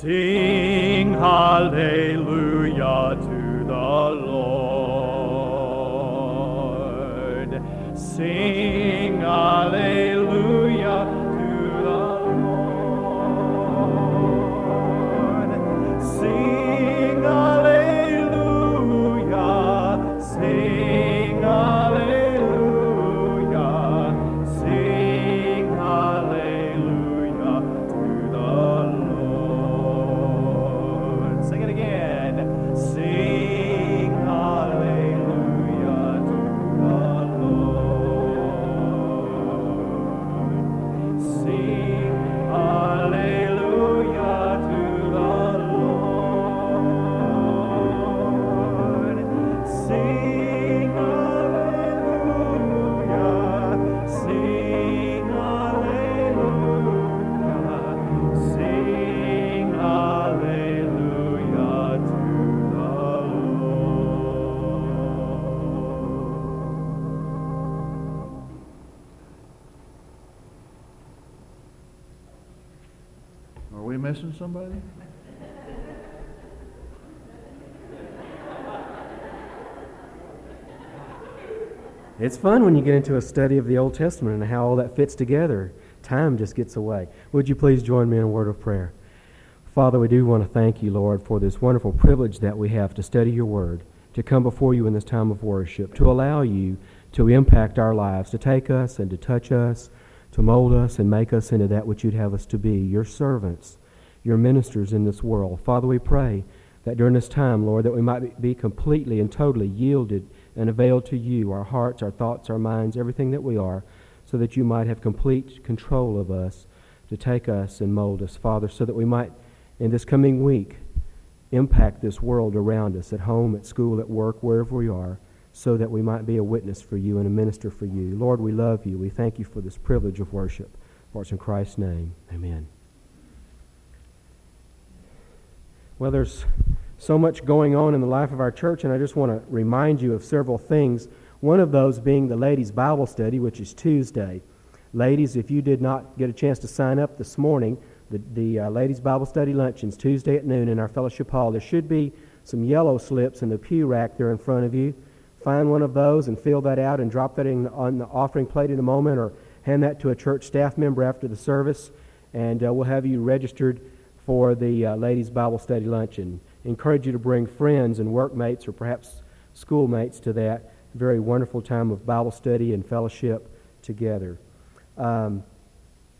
Sing hallelujah to the Lord. Sing fun when you get into a study of the Old Testament and how all that fits together. Time just gets away. Would you please join me in a word of prayer? Father, we do want to thank you, Lord, for this wonderful privilege that we have to study your word, to come before you in this time of worship, to allow you to impact our lives, to take us and to touch us, to mold us and make us into that which you'd have us to be, your servants, your ministers in this world. Father, we pray that during this time, Lord, that we might be completely and totally yielded and avail to you, our hearts, our thoughts, our minds, everything that we are, so that you might have complete control of us to take us and mold us, Father, so that we might, in this coming week, impact this world around us, at home, at school, at work, wherever we are, so that we might be a witness for you and a minister for you. Lord, we love you. We thank you for this privilege of worship. For it's in Christ's name. Amen. Well, there's so much going on in the life of our church, and I just want to remind you of several things. One of those being the ladies' Bible study, which is Tuesday. Ladies, if you did not get a chance to sign up this morning, the, the uh, ladies' Bible study luncheon's Tuesday at noon in our fellowship hall. There should be some yellow slips in the pew rack there in front of you. Find one of those and fill that out and drop that in on the offering plate in a moment, or hand that to a church staff member after the service, and uh, we'll have you registered for the uh, ladies' Bible study luncheon. Encourage you to bring friends and workmates or perhaps schoolmates to that very wonderful time of Bible study and fellowship together. Um,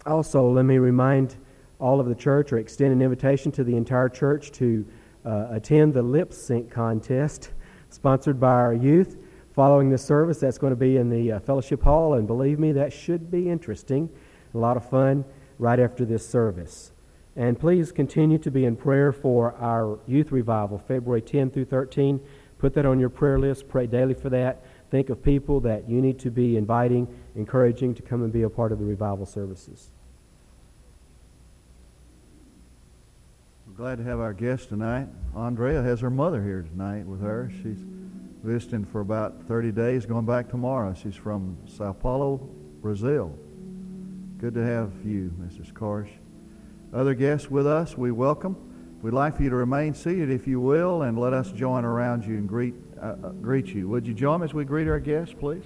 also, let me remind all of the church or extend an invitation to the entire church to uh, attend the lip sync contest sponsored by our youth. Following this service, that's going to be in the uh, fellowship hall, and believe me, that should be interesting. A lot of fun right after this service. And please continue to be in prayer for our youth revival, February 10 through 13. Put that on your prayer list. Pray daily for that. Think of people that you need to be inviting, encouraging to come and be a part of the revival services. We're glad to have our guest tonight. Andrea has her mother here tonight with her. She's visiting for about 30 days, going back tomorrow. She's from Sao Paulo, Brazil. Good to have you, Mrs. Karsh. Other guests with us, we welcome. We'd like for you to remain seated, if you will, and let us join around you and greet, uh, uh, greet you. Would you join as we greet our guests, please?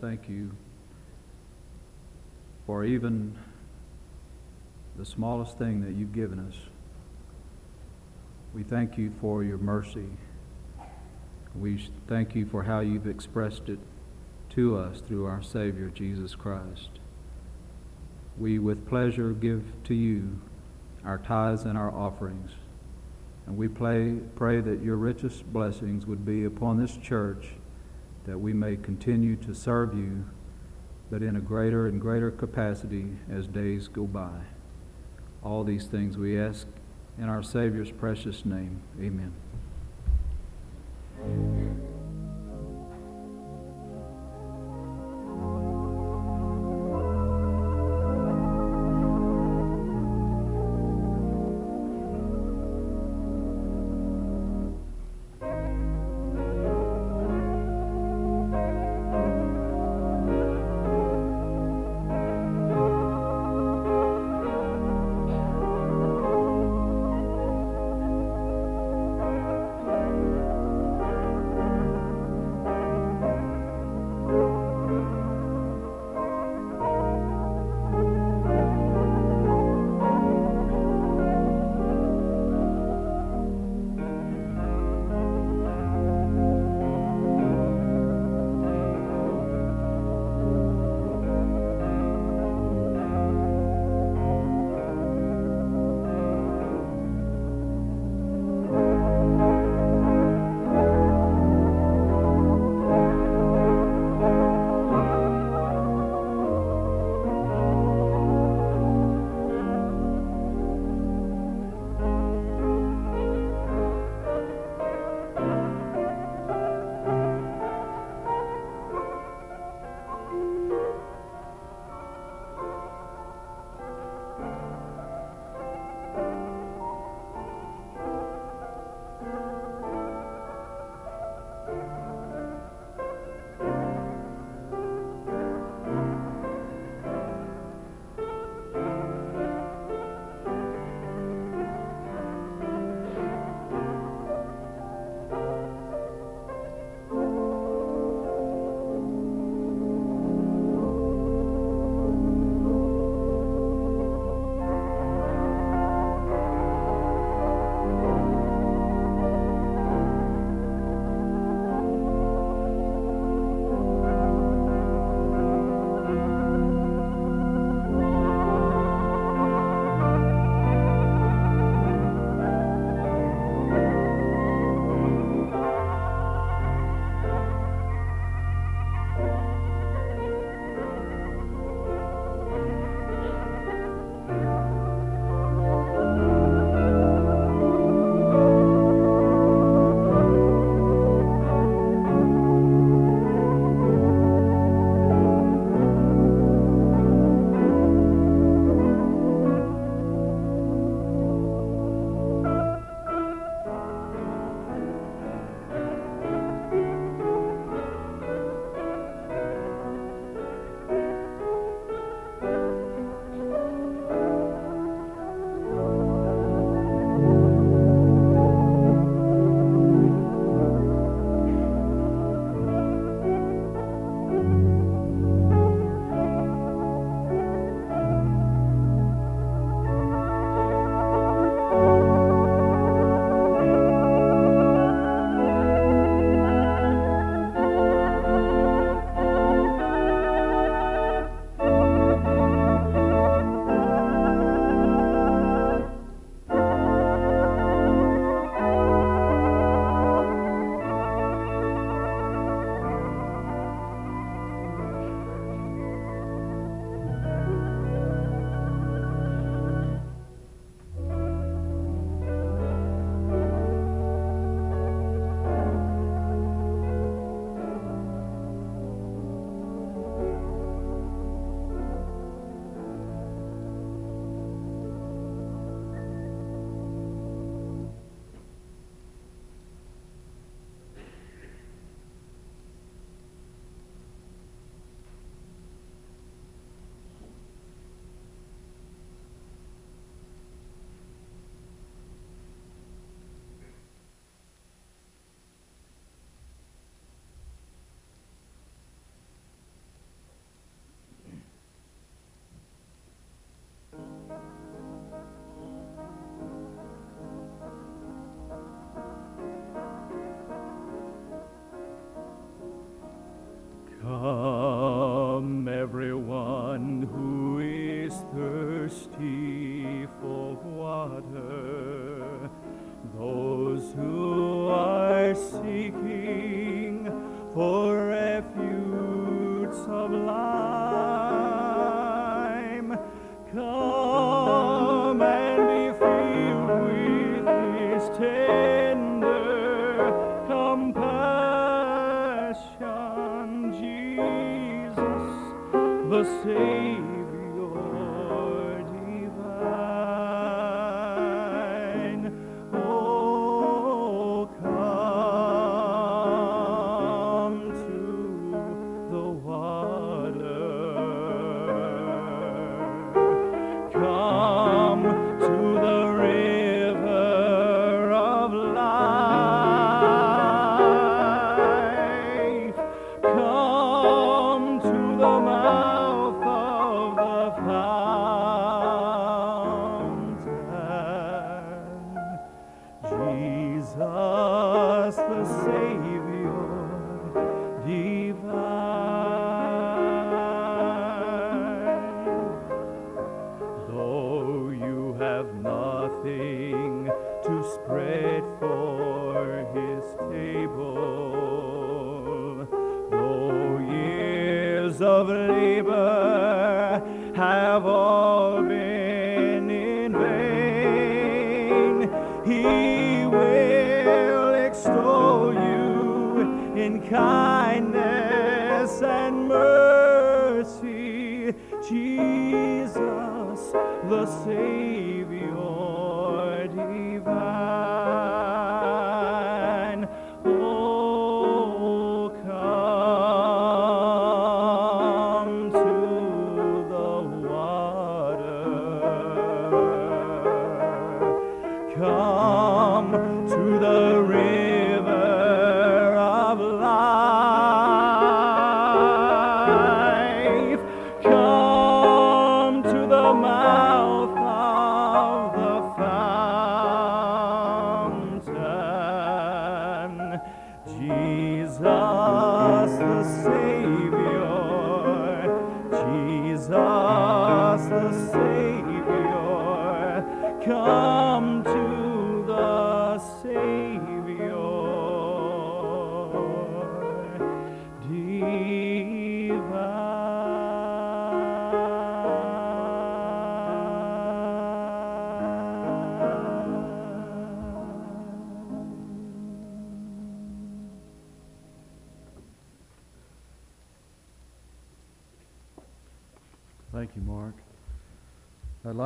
Thank you for even the smallest thing that you've given us. We thank you for your mercy. We thank you for how you've expressed it to us through our Savior, Jesus Christ. We with pleasure give to you our tithes and our offerings. And we pray, pray that your richest blessings would be upon this church, that we may continue to serve you, but in a greater and greater capacity as days go by. All these things we ask in our Savior's precious name. Amen. longing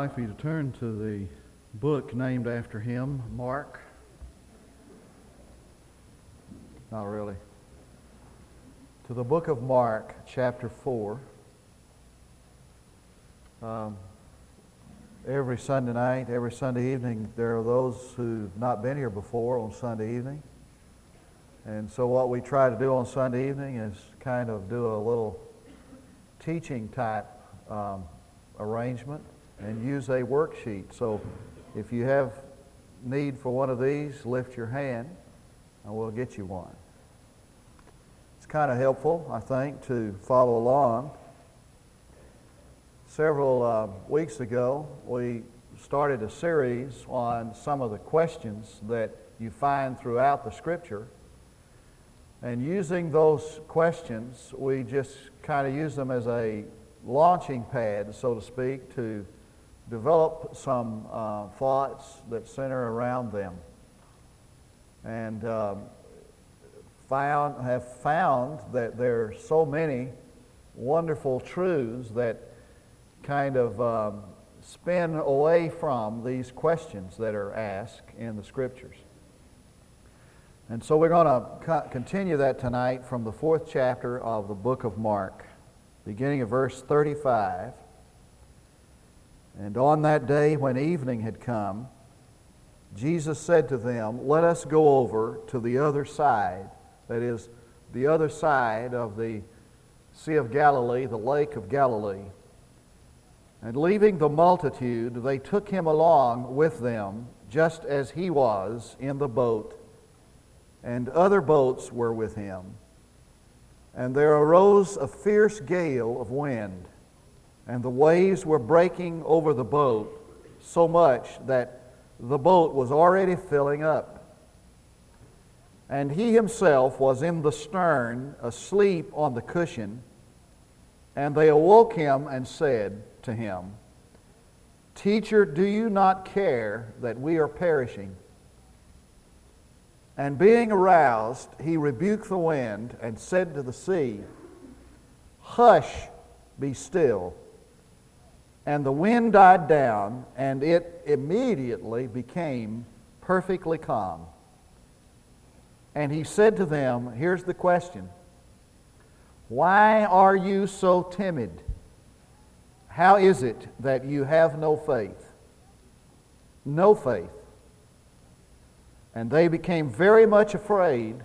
like for you to turn to the book named after him, Mark. Not really. To the book of Mark, chapter 4. Um, every Sunday night, every Sunday evening, there are those who've not been here before on Sunday evening. And so, what we try to do on Sunday evening is kind of do a little teaching type um, arrangement and use a worksheet. So if you have need for one of these, lift your hand and we'll get you one. It's kind of helpful, I think, to follow along. Several uh, weeks ago, we started a series on some of the questions that you find throughout the Scripture. And using those questions, we just kind of use them as a launching pad, so to speak, to develop some uh, thoughts that center around them. And um, found, have found that there are so many wonderful truths that kind of um, spin away from these questions that are asked in the Scriptures. And so we're going to co- continue that tonight from the fourth chapter of the book of Mark, beginning of verse 35. And on that day when evening had come, Jesus said to them, Let us go over to the other side, that is, the other side of the Sea of Galilee, the Lake of Galilee. And leaving the multitude, they took him along with them, just as he was in the boat, and other boats were with him. And there arose a fierce gale of wind, and the waves were breaking over the boat so much that the boat was already filling up. and he himself was in the stern, asleep on the cushion. And they awoke him and said to him, Teacher, do you not care that we are perishing? And being aroused, he rebuked the wind and said to the sea, Hush, be still. And the wind died down, and it immediately became perfectly calm. And he said to them, Here's the question Why are you so timid? How is it that you have no faith? No faith. And they became very much afraid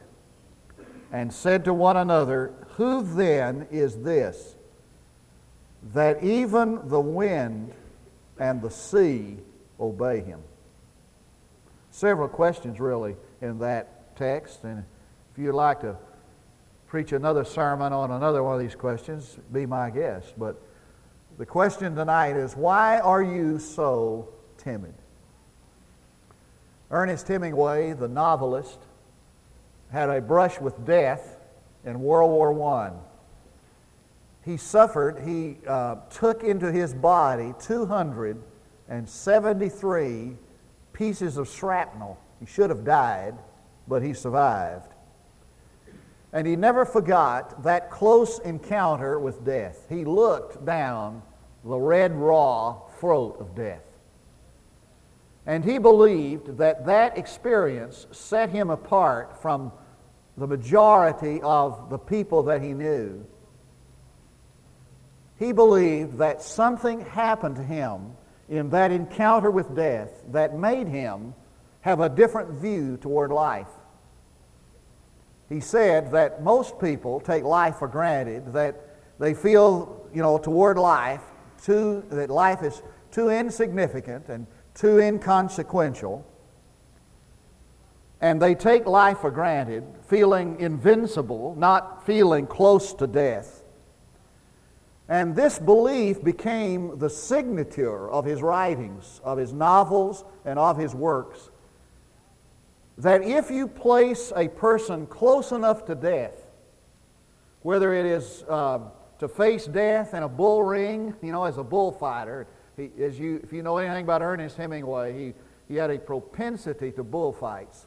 and said to one another, Who then is this that even the wind and the sea obey him? Several questions, really, in that text. And if you'd like to preach another sermon on another one of these questions, be my guest. But the question tonight is why are you so timid? Ernest Hemingway, the novelist, had a brush with death in World War I. He suffered, he uh, took into his body 273 pieces of shrapnel. He should have died, but he survived. And he never forgot that close encounter with death. He looked down the red, raw throat of death. And he believed that that experience set him apart from the majority of the people that he knew. He believed that something happened to him in that encounter with death that made him have a different view toward life. He said that most people take life for granted, that they feel, you know, toward life, too, that life is too insignificant and too inconsequential. And they take life for granted, feeling invincible, not feeling close to death. And this belief became the signature of his writings, of his novels, and of his works. That if you place a person close enough to death, whether it is uh, to face death in a bull ring, you know, as a bullfighter, he, as you, if you know anything about Ernest Hemingway, he, he had a propensity to bullfights.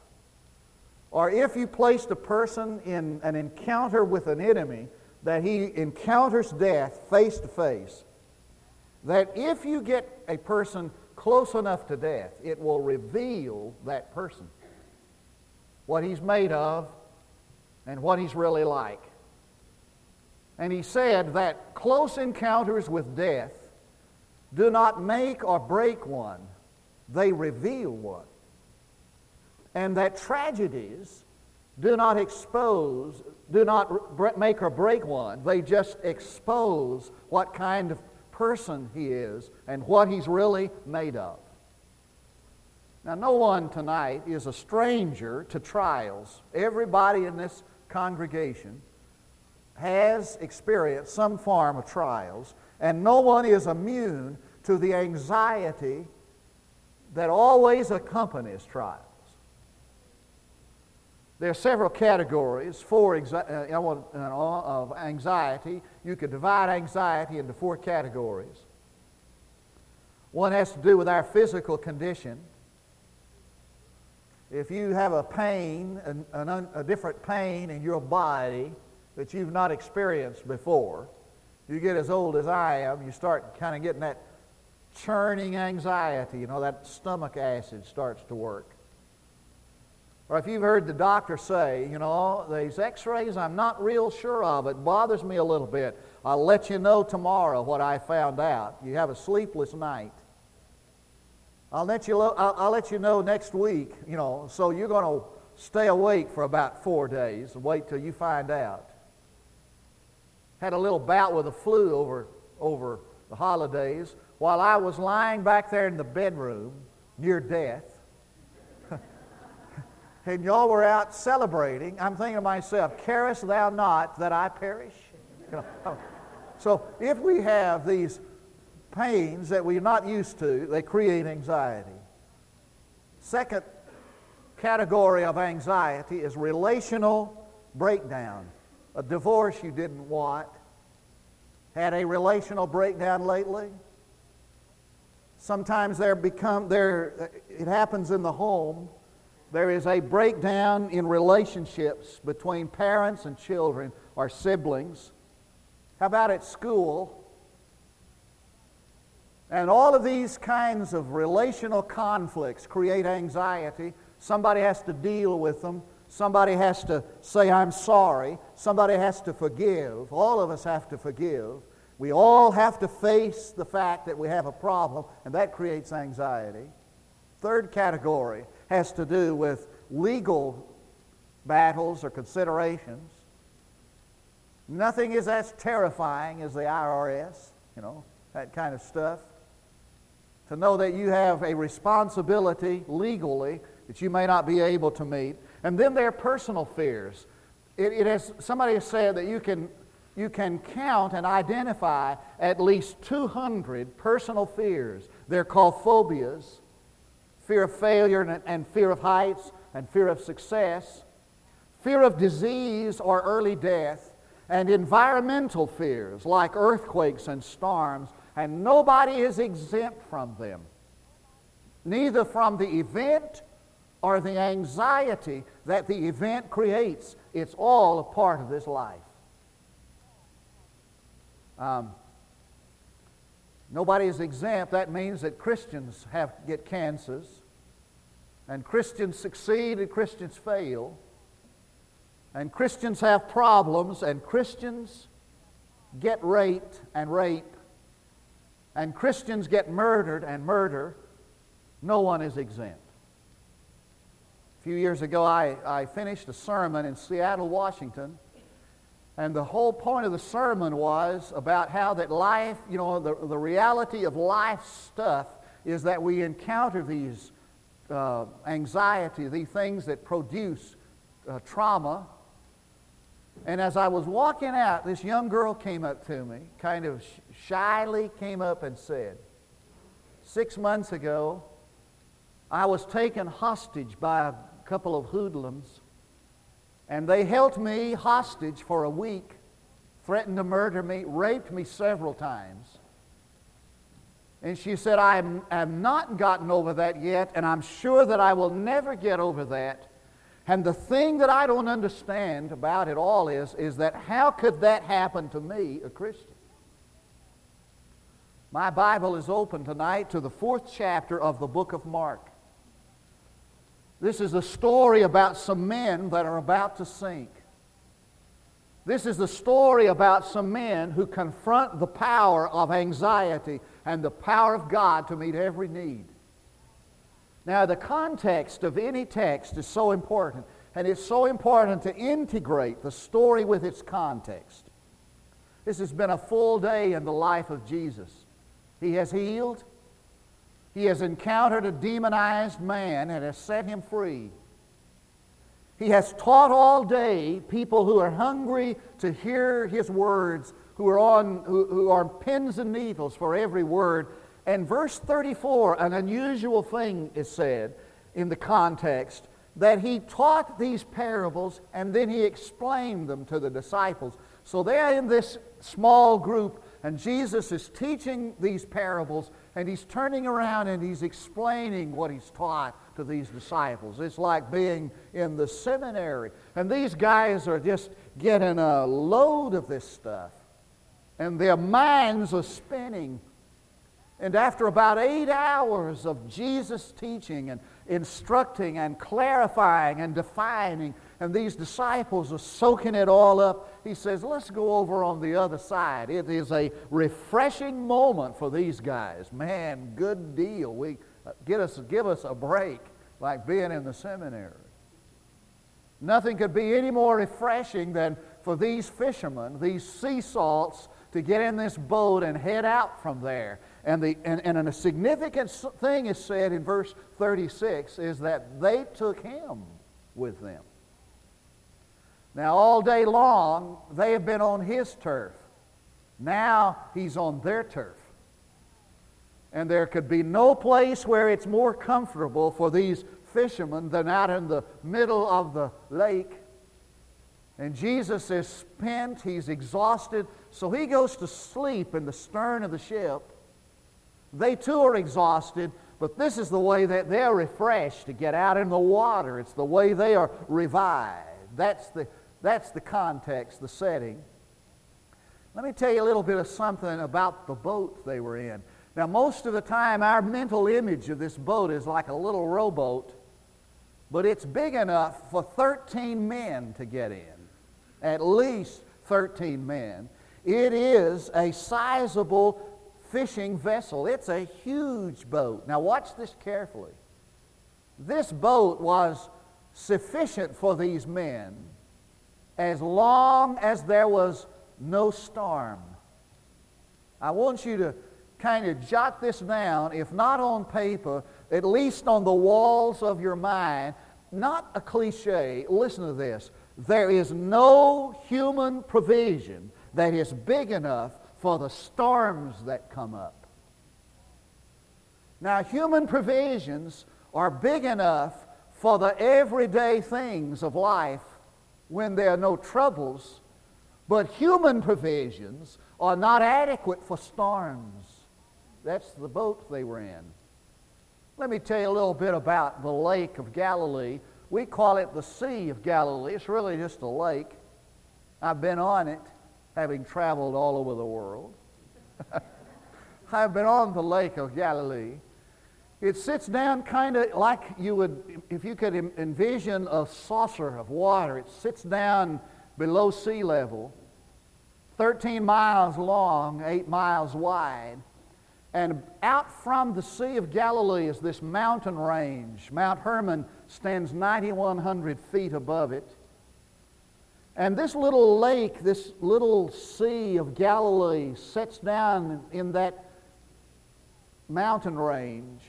Or if you placed a person in an encounter with an enemy, that he encounters death face to face, that if you get a person close enough to death, it will reveal that person, what he's made of, and what he's really like. And he said that close encounters with death do not make or break one, they reveal one. And that tragedies do not expose, do not make or break one. They just expose what kind of person he is and what he's really made of. Now, no one tonight is a stranger to trials. Everybody in this congregation has experienced some form of trials, and no one is immune to the anxiety that always accompanies trials. There are several categories for uh, of anxiety. You could divide anxiety into four categories. One has to do with our physical condition. If you have a pain, an, an, a different pain in your body that you've not experienced before, you get as old as I am, you start kind of getting that churning anxiety. You know, that stomach acid starts to work. Or if you've heard the doctor say, you know, these x rays, I'm not real sure of, it bothers me a little bit. I'll let you know tomorrow what I found out. You have a sleepless night. I'll let you, lo- I'll, I'll let you know next week, you know, so you're going to stay awake for about four days and wait till you find out. Had a little bout with the flu over, over the holidays while I was lying back there in the bedroom near death and y'all were out celebrating, I'm thinking to myself, carest thou not that I perish? You know, oh. so if we have these pains that we're not used to, they create anxiety. Second category of anxiety is relational breakdown. A divorce you didn't want. Had a relational breakdown lately? Sometimes there become there it happens in the home. There is a breakdown in relationships between parents and children or siblings. How about at school? And all of these kinds of relational conflicts create anxiety. Somebody has to deal with them. Somebody has to say, I'm sorry. Somebody has to forgive. All of us have to forgive. We all have to face the fact that we have a problem, and that creates anxiety. Third category has to do with legal battles or considerations. Nothing is as terrifying as the IRS, you know, that kind of stuff to know that you have a responsibility legally that you may not be able to meet. And then there are personal fears. It, it has, somebody has said that you can, you can count and identify at least 200 personal fears. They're called phobias fear of failure and, and fear of heights and fear of success, fear of disease or early death, and environmental fears like earthquakes and storms and nobody is exempt from them, neither from the event or the anxiety that the event creates. It's all a part of this life. Um, nobody is exempt. That means that Christians have get cancers, and Christians succeed and Christians fail, and Christians have problems, and Christians get raped and rape. And Christians get murdered and murder, no one is exempt. A few years ago, I, I finished a sermon in Seattle, Washington, and the whole point of the sermon was about how that life, you know, the, the reality of life stuff is that we encounter these uh, anxiety, these things that produce uh, trauma. And as I was walking out, this young girl came up to me, kind of shyly came up and said, Six months ago, I was taken hostage by a couple of hoodlums, and they held me hostage for a week, threatened to murder me, raped me several times. And she said, I have not gotten over that yet, and I'm sure that I will never get over that. And the thing that I don't understand about it all is, is that how could that happen to me, a Christian? My Bible is open tonight to the fourth chapter of the book of Mark. This is a story about some men that are about to sink. This is the story about some men who confront the power of anxiety and the power of God to meet every need. Now, the context of any text is so important, and it's so important to integrate the story with its context. This has been a full day in the life of Jesus. He has healed. He has encountered a demonized man and has set him free. He has taught all day people who are hungry to hear his words, who are on who, who are pins and needles for every word. And verse 34, an unusual thing is said in the context that he taught these parables and then he explained them to the disciples. So they're in this small group and Jesus is teaching these parables, and he's turning around and he's explaining what he's taught to these disciples. It's like being in the seminary. And these guys are just getting a load of this stuff, and their minds are spinning. And after about eight hours of Jesus teaching and instructing and clarifying and defining, and these disciples are soaking it all up. He says, Let's go over on the other side. It is a refreshing moment for these guys. Man, good deal. We, uh, get us, give us a break like being in the seminary. Nothing could be any more refreshing than for these fishermen, these sea salts, to get in this boat and head out from there. And, the, and, and a significant thing is said in verse 36 is that they took him with them. Now, all day long, they have been on his turf. Now, he's on their turf. And there could be no place where it's more comfortable for these fishermen than out in the middle of the lake. And Jesus is spent, he's exhausted, so he goes to sleep in the stern of the ship. They too are exhausted, but this is the way that they're refreshed to get out in the water. It's the way they are revived. That's the, that's the context, the setting. Let me tell you a little bit of something about the boat they were in. Now, most of the time, our mental image of this boat is like a little rowboat, but it's big enough for 13 men to get in. At least 13 men. It is a sizable fishing vessel. It's a huge boat. Now, watch this carefully. This boat was sufficient for these men as long as there was no storm. I want you to kind of jot this down, if not on paper, at least on the walls of your mind. Not a cliche. Listen to this. There is no human provision that is big enough for the storms that come up. Now, human provisions are big enough for the everyday things of life when there are no troubles, but human provisions are not adequate for storms. That's the boat they were in. Let me tell you a little bit about the Lake of Galilee. We call it the Sea of Galilee. It's really just a lake. I've been on it, having traveled all over the world. I've been on the Lake of Galilee. It sits down kind of like you would, if you could envision a saucer of water, it sits down below sea level, 13 miles long, 8 miles wide. And out from the Sea of Galilee is this mountain range. Mount Hermon stands 9,100 feet above it. And this little lake, this little Sea of Galilee, sets down in that mountain range.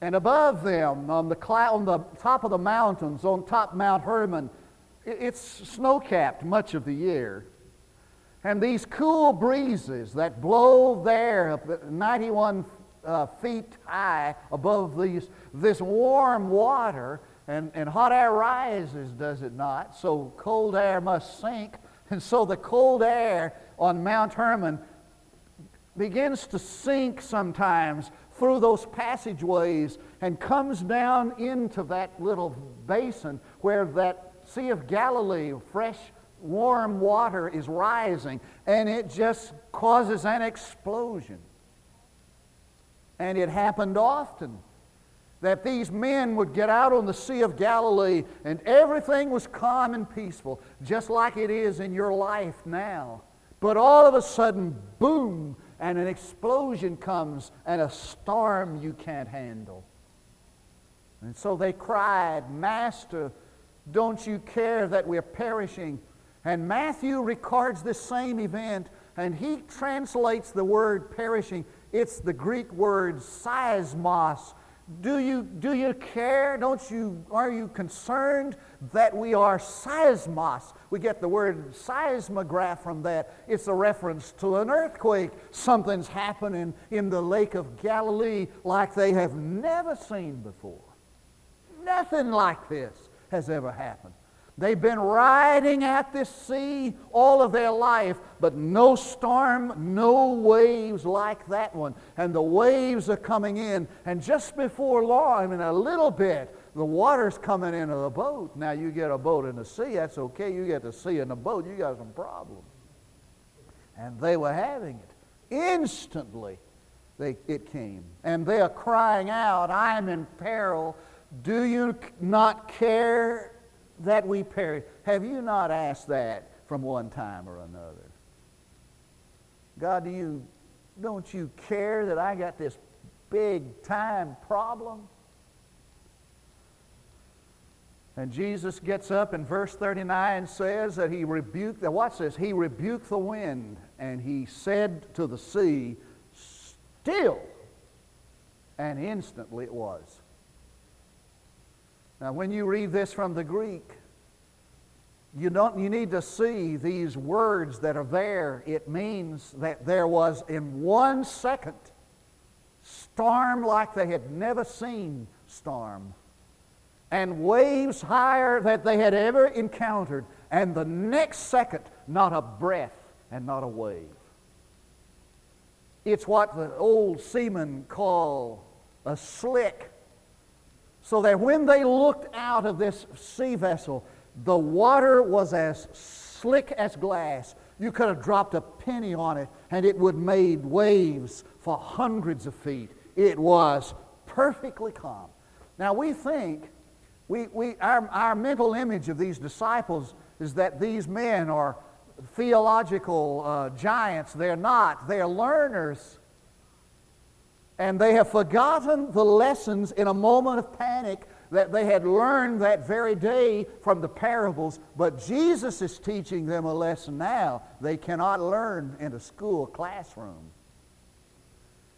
And above them, on the, on the top of the mountains, on top Mount Hermon, it's snow capped much of the year. And these cool breezes that blow there 91 uh, feet high above these, this warm water, and, and hot air rises, does it not? So cold air must sink. And so the cold air on Mount Hermon begins to sink sometimes through those passageways and comes down into that little basin where that Sea of Galilee, fresh warm water is rising, and it just causes an explosion. And it happened often that these men would get out on the Sea of Galilee and everything was calm and peaceful, just like it is in your life now. But all of a sudden, boom, and an explosion comes and a storm you can't handle. And so they cried, Master, don't you care that we're perishing? And Matthew records this same event, and he translates the word perishing. It's the Greek word seismos. Do you, do you care? Don't you, are you concerned that we are seismos? We get the word seismograph from that. It's a reference to an earthquake. Something's happening in the Lake of Galilee like they have never seen before. Nothing like this has ever happened. They've been riding at this sea all of their life, but no storm, no waves like that one. And the waves are coming in, and just before long, in a little bit, the water's coming into the boat. Now, you get a boat in the sea, that's okay. You get the sea in the boat, you got some problems. And they were having it. Instantly, they, it came. And they are crying out, I'm in peril. Do you not care that we perish. Have you not asked that from one time or another? God, do you, don't you care that I got this big time problem? And Jesus gets up in verse 39 and says that he rebuked, the, watch this, he rebuked the wind and he said to the sea, Still. And instantly it was. Now, when you read this from the Greek, you, don't, you need to see these words that are there. It means that there was, in one second, storm like they had never seen storm and waves higher that they had ever encountered, and the next second, not a breath and not a wave. It's what the old seamen call a slick. So that when they looked out of this sea vessel, the water was as slick as glass. You could have dropped a penny on it and it would have made waves for hundreds of feet. It was perfectly calm. Now we think, we, we, our, our mental image of these disciples is that these men are theological uh, giants. They're not. They're learners. And they have forgotten the lessons in a moment of panic that they had learned that very day from the parables, but Jesus is teaching them a lesson now they cannot learn in a school classroom.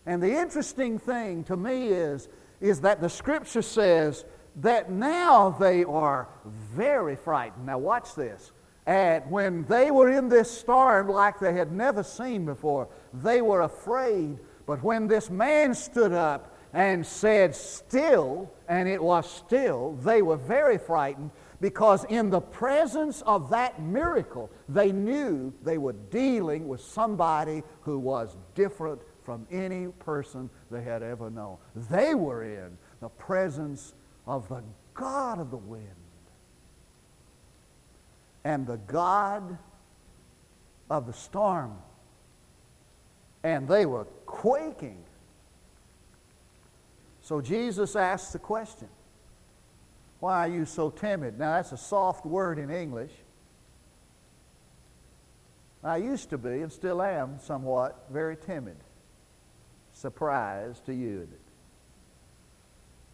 And the interesting thing to me is, is that the scripture says that now they are very frightened. Now, watch this. And when they were in this storm like they had never seen before, they were afraid. But when this man stood up and said, Still, and it was still, they were very frightened because in the presence of that miracle, they knew they were dealing with somebody who was different from any person they had ever known. They were in the presence of the God of the wind and the God of the storm. And they were quaking. So Jesus asked the question Why are you so timid? Now, that's a soft word in English. I used to be, and still am, somewhat very timid. Surprise to you,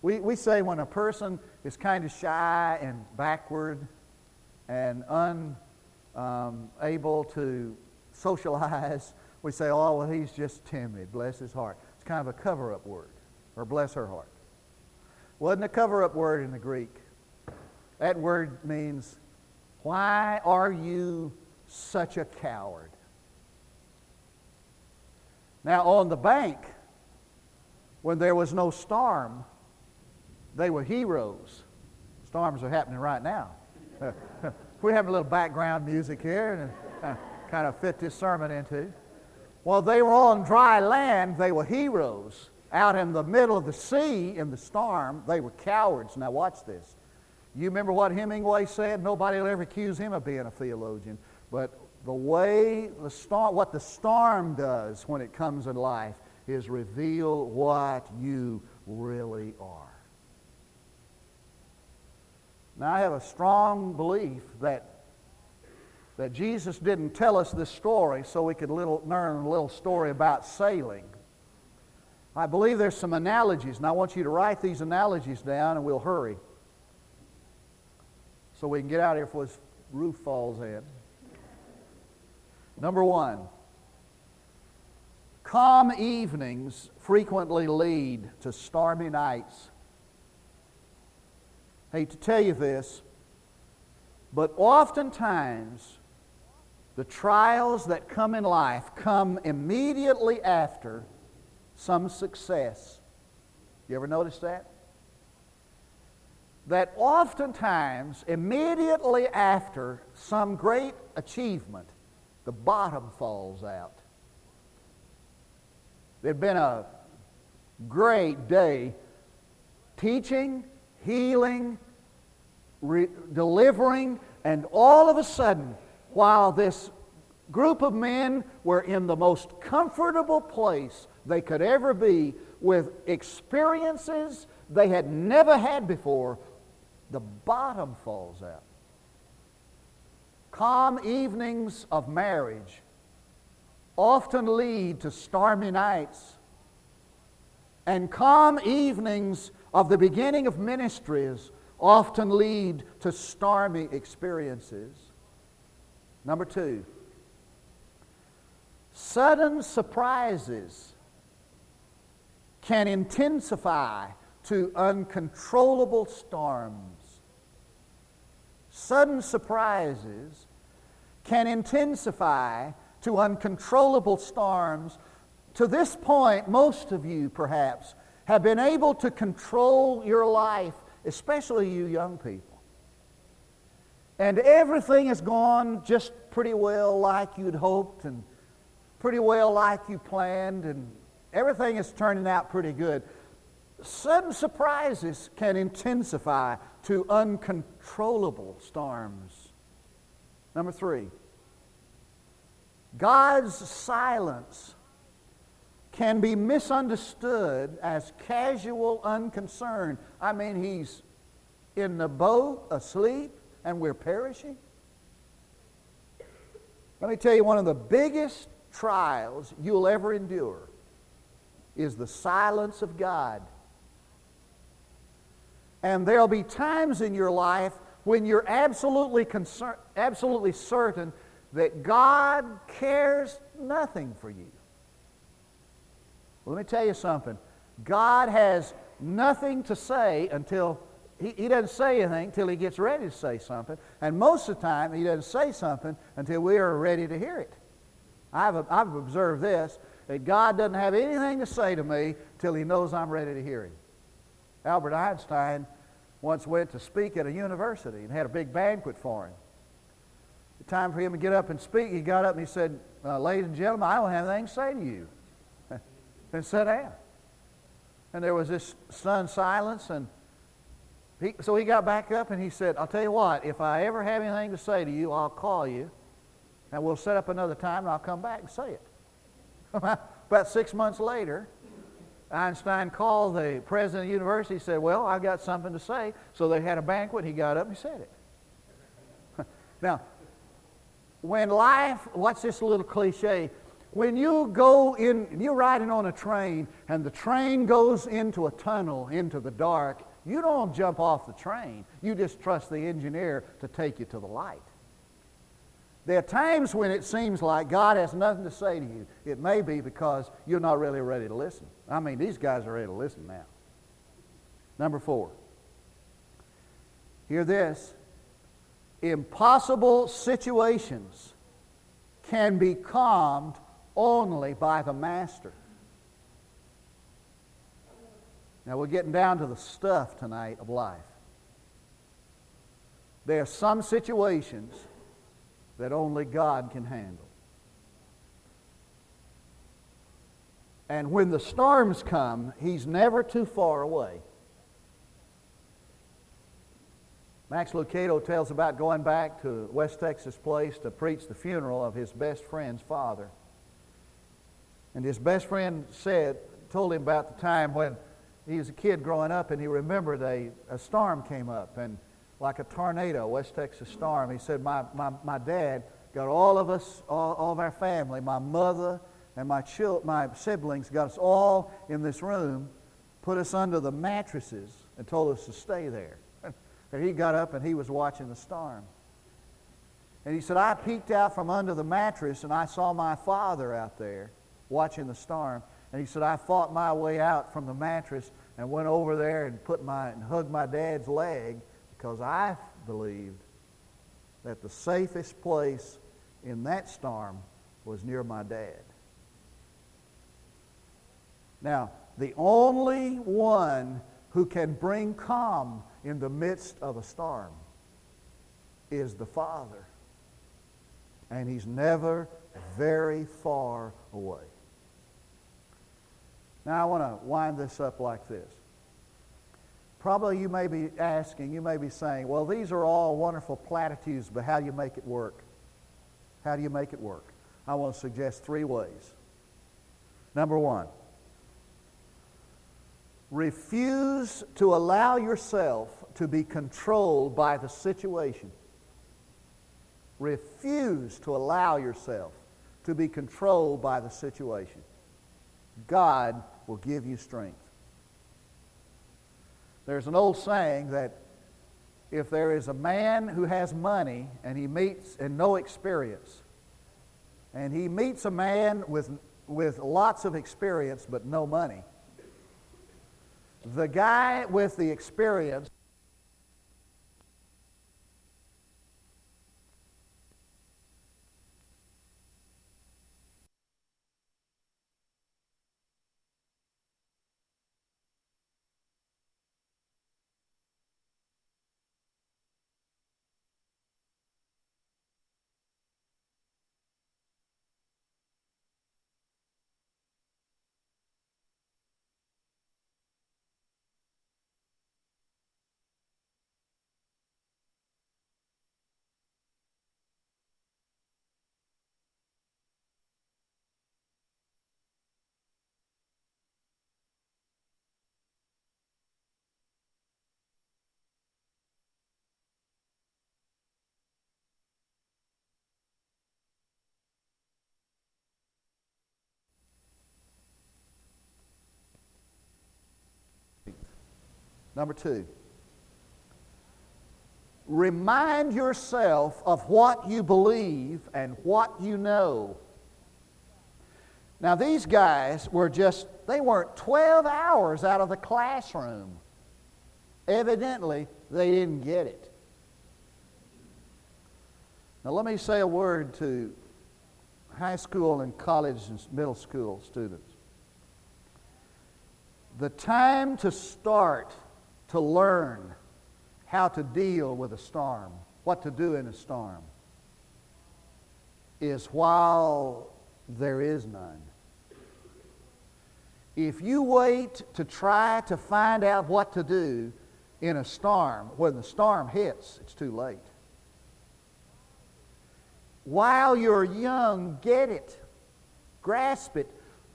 we, we say when a person is kind of shy and backward and unable um, to socialize, we say, oh, well, he's just timid. Bless his heart. It's kind of a cover up word, or bless her heart. Wasn't a cover up word in the Greek. That word means, why are you such a coward? Now, on the bank, when there was no storm, they were heroes. Storms are happening right now. we have a little background music here and uh, kind of fit this sermon into. While they were on dry land, they were heroes. Out in the middle of the sea in the storm, they were cowards. Now, watch this. You remember what Hemingway said? Nobody will ever accuse him of being a theologian. But the way the storm, what the storm does when it comes in life is reveal what you really are. Now, I have a strong belief that, that Jesus didn't tell us this story so we could little, learn a little story about sailing. I believe there's some analogies, and I want you to write these analogies down, and we'll hurry so we can get out here before this roof falls in. Number one, calm evenings frequently lead to stormy nights hate to tell you this, but oftentimes the trials that come in life come immediately after some success. You ever notice that? That oftentimes, immediately after some great achievement, the bottom falls out. There'd been a great day teaching, healing, re- delivering, and all of a sudden, while this group of men were in the most comfortable place they could ever be with experiences they had never had before, the bottom falls out. Calm evenings of marriage often lead to stormy nights. And calm evenings of the beginning of ministries often lead to stormy experiences. Number two, sudden surprises can intensify to uncontrollable storms. Sudden surprises can intensify to uncontrollable storms. To this point, most of you perhaps have been able to control your life, especially you young people. And everything has gone just pretty well like you'd hoped and pretty well like you planned, and everything is turning out pretty good. Sudden surprises can intensify to uncontrollable storms. Number three, God's silence can be misunderstood as casual unconcern. I mean, he's in the boat asleep and we're perishing. Let me tell you, one of the biggest trials you'll ever endure is the silence of God. And there'll be times in your life when you're absolutely, concern, absolutely certain that God cares nothing for you. Well, let me tell you something. God has nothing to say until he, he doesn't say anything until he gets ready to say something. And most of the time, he doesn't say something until we are ready to hear it. I've, I've observed this that God doesn't have anything to say to me till he knows I'm ready to hear him. Albert Einstein once went to speak at a university and had a big banquet for him. The time for him to get up and speak, he got up and he said, uh, Ladies and gentlemen, I don't have anything to say to you. And sat down. And there was this stunned silence, and he, so he got back up and he said, I'll tell you what, if I ever have anything to say to you, I'll call you, and we'll set up another time, and I'll come back and say it. About six months later, Einstein called the president of the university. He said, Well, I've got something to say. So they had a banquet. He got up and he said it. now, when life, what's this little cliche? When you go in, you're riding on a train and the train goes into a tunnel, into the dark, you don't jump off the train. You just trust the engineer to take you to the light. There are times when it seems like God has nothing to say to you. It may be because you're not really ready to listen. I mean, these guys are ready to listen now. Number four. Hear this. Impossible situations can be calmed only by the Master. Now, we're getting down to the stuff tonight of life. There are some situations that only God can handle. And when the storms come, He's never too far away. Max Lucado tells about going back to West Texas Place to preach the funeral of his best friend's father. And his best friend said, told him about the time when he was a kid growing up and he remembered a, a storm came up and like a tornado, West Texas storm. He said, my, my, my dad got all of us, all, all of our family, my mother and my, chil- my siblings, got us all in this room, put us under the mattresses and told us to stay there. and he got up and he was watching the storm. And he said, I peeked out from under the mattress and I saw my father out there watching the storm. And he said, I fought my way out from the mattress and went over there and put my and hugged my dad's leg because I believed that the safest place in that storm was near my dad. Now, the only one who can bring calm in the midst of a storm is the Father. And he's never very far away. Now, I want to wind this up like this. Probably you may be asking, you may be saying, well, these are all wonderful platitudes, but how do you make it work? How do you make it work? I want to suggest three ways. Number one, refuse to allow yourself to be controlled by the situation. Refuse to allow yourself to be controlled by the situation. God will give you strength. There's an old saying that if there is a man who has money and he meets and no experience, and he meets a man with, with lots of experience but no money, the guy with the experience Number two, remind yourself of what you believe and what you know. Now, these guys were just, they weren't 12 hours out of the classroom. Evidently, they didn't get it. Now, let me say a word to high school and college and middle school students. The time to start to learn how to deal with a storm, what to do in a storm, is while there is none. If you wait to try to find out what to do in a storm, when the storm hits, it's too late. While you're young, get it, grasp it,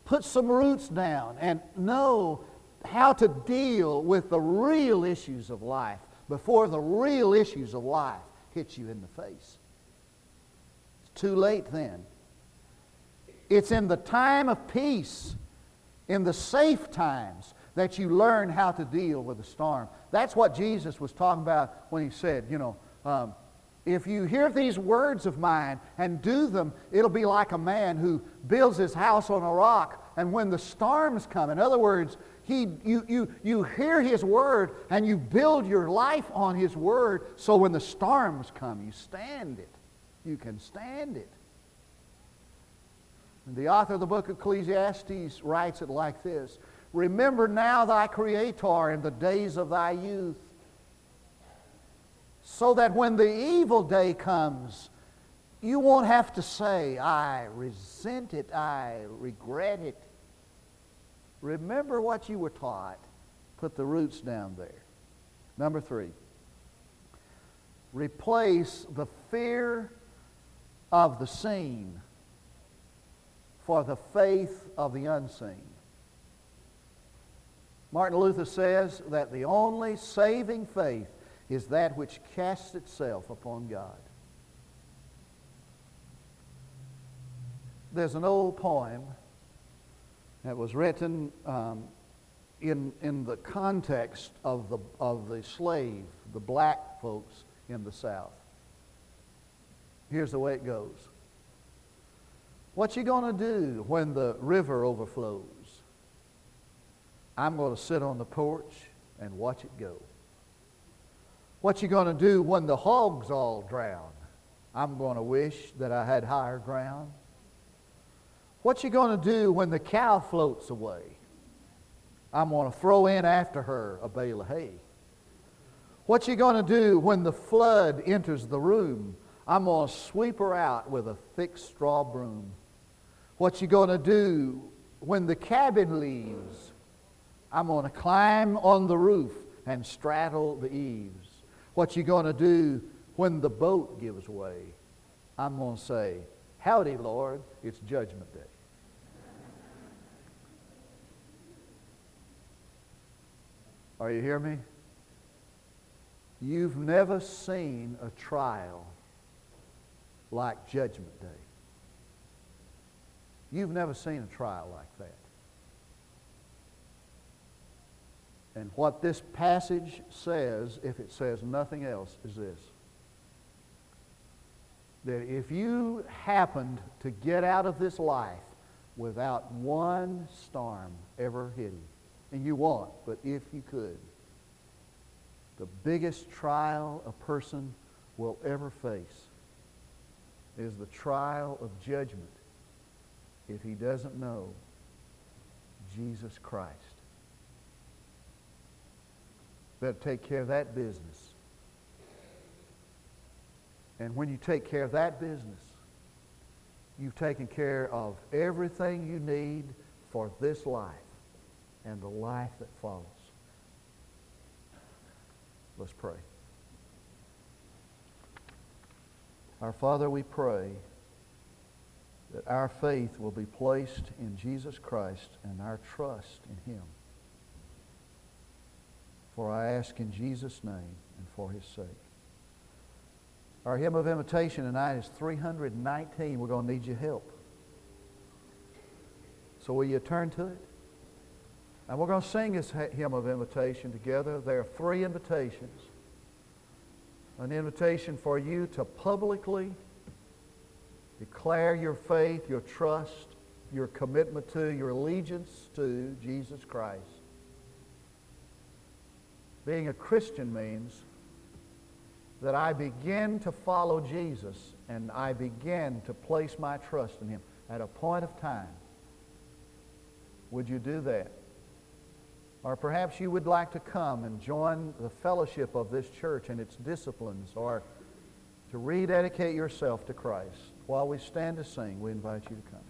put some roots down, and know how to deal with the real issues of life before the real issues of life hit you in the face. It's too late then. It's in the time of peace, in the safe times, that you learn how to deal with the storm. That's what Jesus was talking about when he said, you know, um, if you hear these words of mine and do them, it'll be like a man who builds his house on a rock, and when the storms come, in other words, he, you, you, you hear his word and you build your life on his word so when the storms come, you stand it. You can stand it. And the author of the book of Ecclesiastes writes it like this Remember now thy Creator in the days of thy youth, so that when the evil day comes, you won't have to say, I resent it, I regret it. Remember what you were taught. Put the roots down there. Number three, replace the fear of the seen for the faith of the unseen. Martin Luther says that the only saving faith is that which casts itself upon God. There's an old poem that was written um, in, in the context of the, of the slave, the black folks in the South. Here's the way it goes. What you going to do when the river overflows? I'm going to sit on the porch and watch it go. What you going to do when the hogs all drown? I'm going to wish that I had higher ground. What you going to do when the cow floats away? I'm going to throw in after her a bale of hay. What you going to do when the flood enters the room? I'm going to sweep her out with a thick straw broom. What you going to do when the cabin leaves? I'm going to climb on the roof and straddle the eaves. What you going to do when the boat gives way? I'm going to say, Howdy, Lord, it's Judgment Day. Are you hear me? You've never seen a trial like Judgment Day. You've never seen a trial like that. And what this passage says, if it says nothing else, is this that if you happened to get out of this life without one storm ever hitting, and you won't, but if you could, the biggest trial a person will ever face is the trial of judgment if he doesn't know Jesus Christ. Better take care of that business. And when you take care of that business, you've taken care of everything you need for this life and the life that follows. Let's pray. Our Father, we pray that our faith will be placed in Jesus Christ and our trust in Him. For I ask in Jesus' name and for His sake. Our hymn of invitation tonight is 319. We're going to need your help. So will you turn to it? And we're going to sing this hymn of invitation together. There are three invitations. An invitation for you to publicly declare your faith, your trust, your commitment to, your allegiance to Jesus Christ. Being a Christian means that I begin to follow Jesus and I begin to place my trust in Him at a point of time. Would you do that? Or perhaps you would like to come and join the fellowship of this church and its disciplines, or to rededicate yourself to Christ. While we stand to sing, we invite you to come.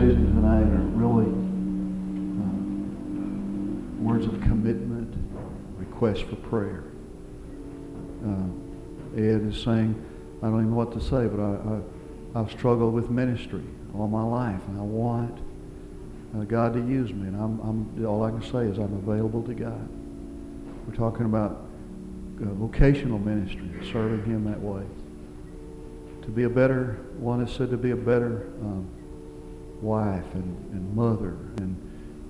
Susie tonight are really uh, words of commitment, request for prayer. Uh, Ed is saying, I don't even know what to say, but I, I, have struggled with ministry all my life, and I want uh, God to use me, and I'm, I'm, all I can say is I'm available to God. We're talking about uh, vocational ministry, serving Him that way. To be a better, one is said to be a better um, wife and, and mother. And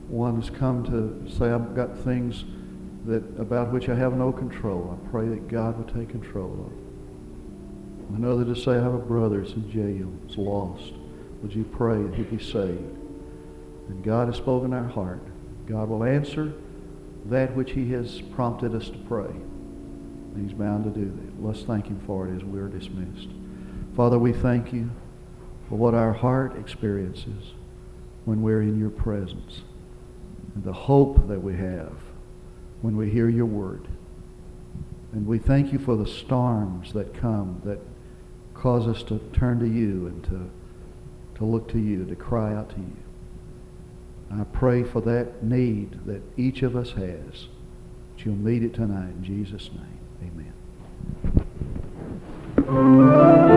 one has come to say, I've got things that about which I have no control. I pray that God will take control of. Another to say, I have a brother that's in jail, is lost. Would you pray that he be saved? And God has spoken our heart. God will answer that which he has prompted us to pray. And he's bound to do that. Let's thank him for it as we're dismissed. Father, we thank you for what our heart experiences when we're in your presence and the hope that we have when we hear your word. And we thank you for the storms that come that cause us to turn to you and to, to look to you, to cry out to you. I pray for that need that each of us has. That you'll meet it tonight in Jesus' name. Amen.